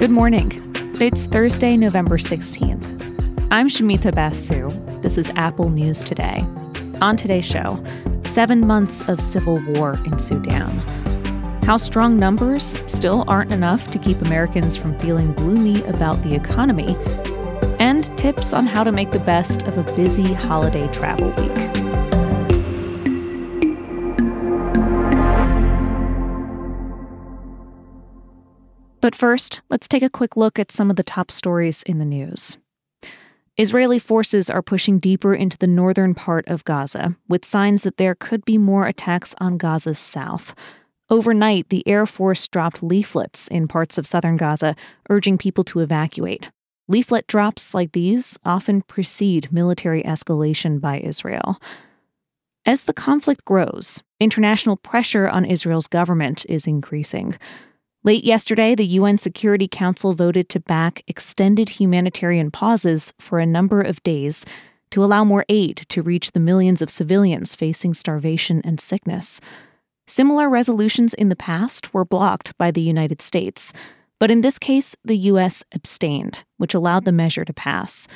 Good morning. It's Thursday, November 16th. I'm Shamita Basu. This is Apple News Today. On today's show, seven months of civil war in Sudan. How strong numbers still aren't enough to keep Americans from feeling gloomy about the economy, and tips on how to make the best of a busy holiday travel week. But first, let's take a quick look at some of the top stories in the news. Israeli forces are pushing deeper into the northern part of Gaza, with signs that there could be more attacks on Gaza's south. Overnight, the Air Force dropped leaflets in parts of southern Gaza urging people to evacuate. Leaflet drops like these often precede military escalation by Israel. As the conflict grows, international pressure on Israel's government is increasing. Late yesterday, the UN Security Council voted to back extended humanitarian pauses for a number of days to allow more aid to reach the millions of civilians facing starvation and sickness. Similar resolutions in the past were blocked by the United States, but in this case, the U.S. abstained, which allowed the measure to pass.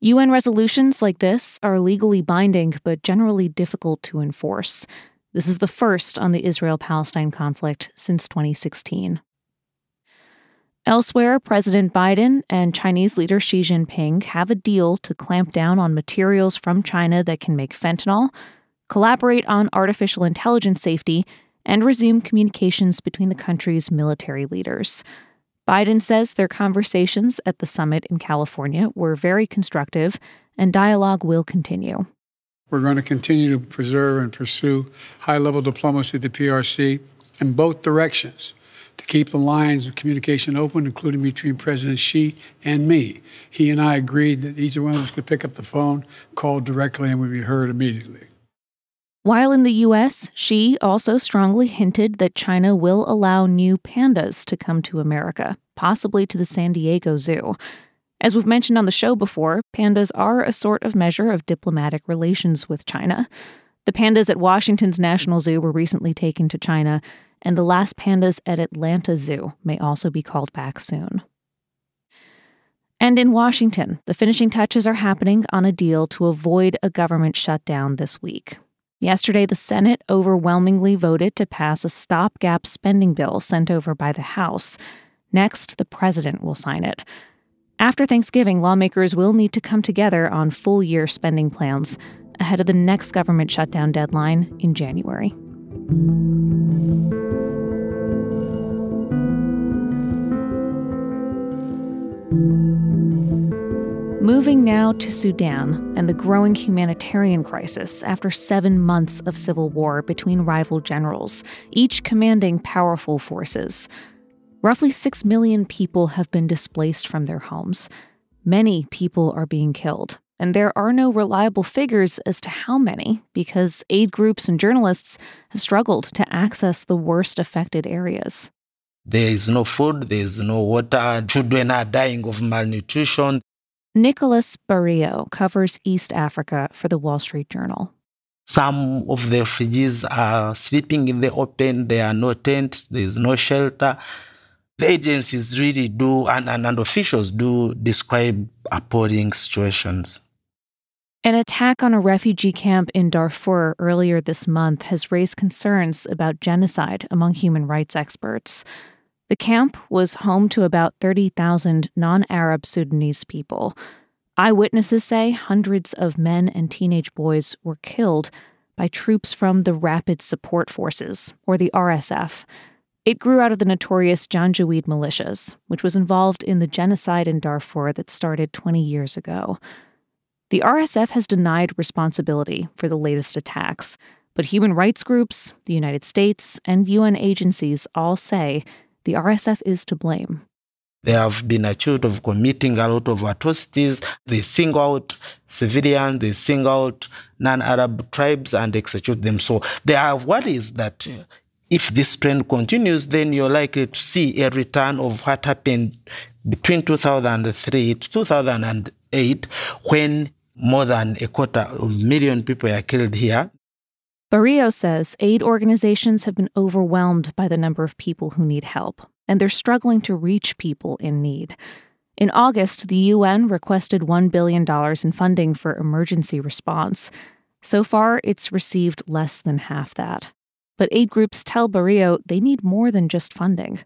UN resolutions like this are legally binding but generally difficult to enforce. This is the first on the Israel Palestine conflict since 2016. Elsewhere, President Biden and Chinese leader Xi Jinping have a deal to clamp down on materials from China that can make fentanyl, collaborate on artificial intelligence safety, and resume communications between the country's military leaders. Biden says their conversations at the summit in California were very constructive and dialogue will continue. We're going to continue to preserve and pursue high level diplomacy at the PRC in both directions to keep the lines of communication open, including between President Xi and me. He and I agreed that each one of us could pick up the phone, call directly, and we'd be heard immediately. While in the U.S., Xi also strongly hinted that China will allow new pandas to come to America, possibly to the San Diego Zoo. As we've mentioned on the show before, pandas are a sort of measure of diplomatic relations with China. The pandas at Washington's National Zoo were recently taken to China, and the last pandas at Atlanta Zoo may also be called back soon. And in Washington, the finishing touches are happening on a deal to avoid a government shutdown this week. Yesterday, the Senate overwhelmingly voted to pass a stopgap spending bill sent over by the House. Next, the president will sign it. After Thanksgiving, lawmakers will need to come together on full year spending plans ahead of the next government shutdown deadline in January. Moving now to Sudan and the growing humanitarian crisis after seven months of civil war between rival generals, each commanding powerful forces. Roughly 6 million people have been displaced from their homes. Many people are being killed, and there are no reliable figures as to how many because aid groups and journalists have struggled to access the worst affected areas. There is no food, there is no water, children are dying of malnutrition. Nicholas Bariyo covers East Africa for the Wall Street Journal. Some of the refugees are sleeping in the open, there are no tents, there is no shelter the agencies really do and, and, and officials do describe appalling situations. An attack on a refugee camp in Darfur earlier this month has raised concerns about genocide among human rights experts. The camp was home to about 30,000 non Arab Sudanese people. Eyewitnesses say hundreds of men and teenage boys were killed by troops from the Rapid Support Forces, or the RSF. It grew out of the notorious Janjaweed militias, which was involved in the genocide in Darfur that started 20 years ago. The RSF has denied responsibility for the latest attacks, but human rights groups, the United States, and UN agencies all say the RSF is to blame. They have been accused of committing a lot of atrocities. They single out civilians, they single out non Arab tribes and execute them. So there are worries that if this trend continues, then you're likely to see a return of what happened between 2003 to 2008 when more than a quarter of a million people are killed here. Bariyo says aid organizations have been overwhelmed by the number of people who need help, and they're struggling to reach people in need. In August, the UN requested $1 billion in funding for emergency response. So far, it's received less than half that. But aid groups tell Bariyo they need more than just funding.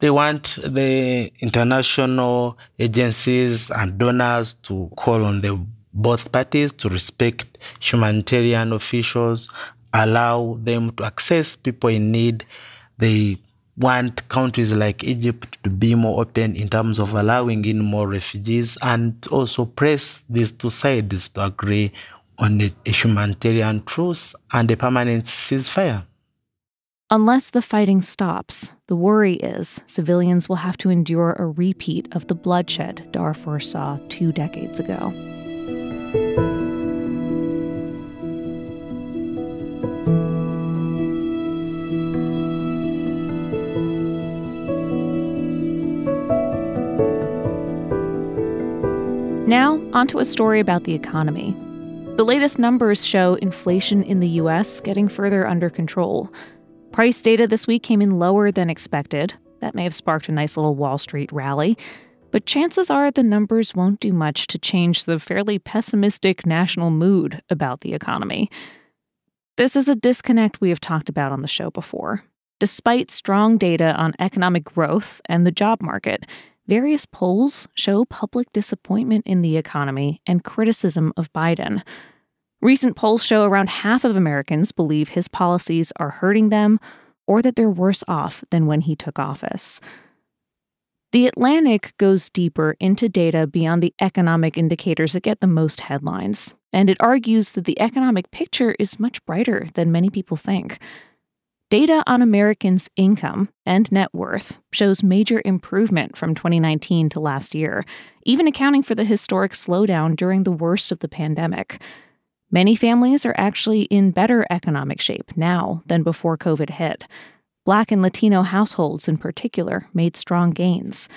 They want the international agencies and donors to call on the both parties to respect humanitarian officials, allow them to access people in need. They want countries like Egypt to be more open in terms of allowing in more refugees and also press these two sides to agree on a, humanitarian truce and a permanent ceasefire. Unless the fighting stops, the worry is civilians will have to endure a repeat of the bloodshed Darfur saw two decades ago. Now, onto a story about the economy. The latest numbers show inflation in the US getting further under control. Price data this week came in lower than expected. That may have sparked a nice little Wall Street rally. But chances are the numbers won't do much to change the fairly pessimistic national mood about the economy. This is a disconnect we have talked about on the show before. Despite strong data on economic growth and the job market, various polls show public disappointment in the economy and criticism of Biden. Recent polls show around half of Americans believe his policies are hurting them or that they're worse off than when he took office. The Atlantic goes deeper into data beyond the economic indicators that get the most headlines, and it argues that the economic picture is much brighter than many people think. Data on Americans' income and net worth shows major improvement from 2019 to last year, even accounting for the historic slowdown during the worst of the pandemic. Many families are actually in better economic shape now than before COVID hit. Black and Latino households, in particular, made strong gains.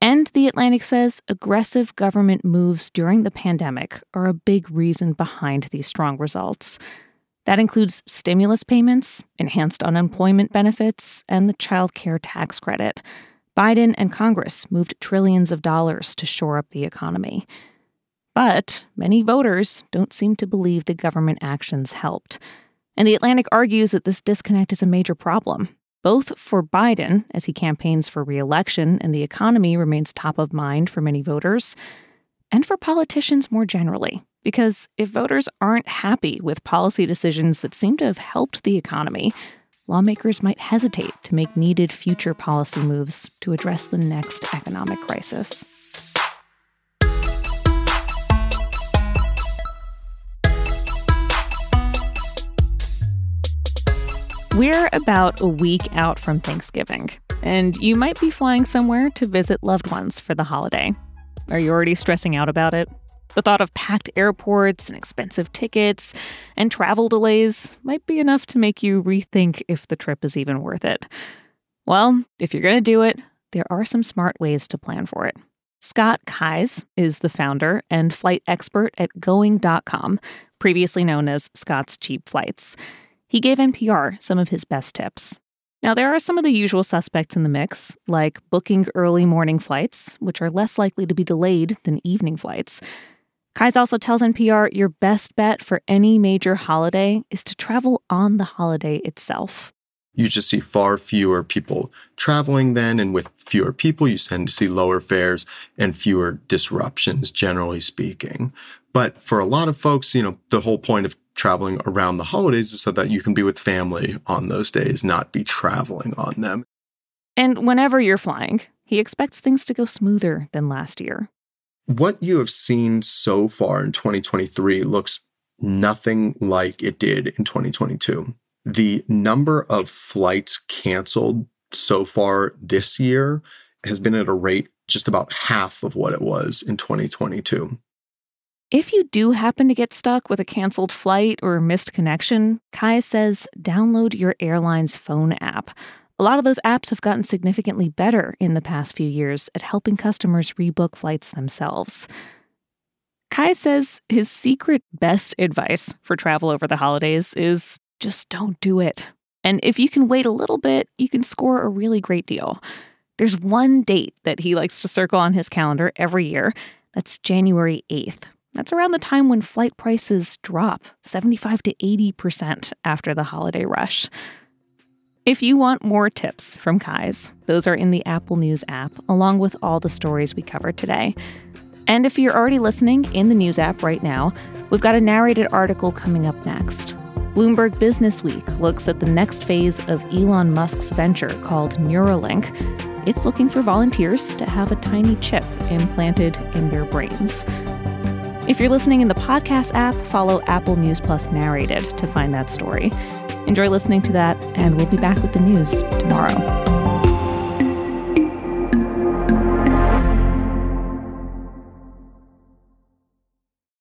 And The Atlantic says aggressive government moves during the pandemic are a big reason behind these strong results. That includes stimulus payments, enhanced unemployment benefits, and the child care tax credit. Biden and Congress moved trillions of dollars to shore up the economy. But many voters don't seem to believe the government actions helped. And The Atlantic argues that this disconnect is a major problem, both for Biden, as he campaigns for re election and the economy remains top of mind for many voters, and for politicians more generally. Because if voters aren't happy with policy decisions that seem to have helped the economy, lawmakers might hesitate to make needed future policy moves to address the next economic crisis. We're about a week out from Thanksgiving, and you might be flying somewhere to visit loved ones for the holiday. Are you already stressing out about it? The thought of packed airports and expensive tickets and travel delays might be enough to make you rethink if the trip is even worth it. Well, if you're going to do it, there are some smart ways to plan for it. Scott Keyes is the founder and flight expert at Going.com, previously known as Scott's Cheap Flights. He gave NPR some of his best tips. Now, there are some of the usual suspects in the mix, like booking early morning flights, which are less likely to be delayed than evening flights. Keyes also tells NPR your best bet for any major holiday is to travel on the holiday itself. You just see far fewer people traveling then, and with fewer people, you tend to see lower fares and fewer disruptions, generally speaking. But for a lot of folks, you know, the whole point of traveling around the holidays is so that you can be with family on those days, not be traveling on them. And whenever you're flying, he expects things to go smoother than last year. What you have seen so far in 2023 looks nothing like it did in 2022. The number of flights canceled so far this year has been at a rate just about half of what it was in 2022. If you do happen to get stuck with a canceled flight or missed connection, Keyes says download your airline's phone app. A lot of those apps have gotten significantly better in the past few years at helping customers rebook flights themselves. Keyes says his secret best advice for travel over the holidays is just don't do it. And if you can wait a little bit, you can score a really great deal. There's one date that he likes to circle on his calendar every year. That's January 8th. That's around the time when flight prices drop 75 to 80% after the holiday rush. If you want more tips from Keyes, those are in the Apple News app, along with all the stories we covered today. And if you're already listening in the News app right now, we've got a narrated article coming up next. Bloomberg Business Week looks at the next phase of Elon Musk's venture called Neuralink. It's looking for volunteers to have a tiny chip implanted in their brains. If you're listening in the podcast app, follow Apple News Plus Narrated to find that story. Enjoy listening to that, and we'll be back with the news tomorrow.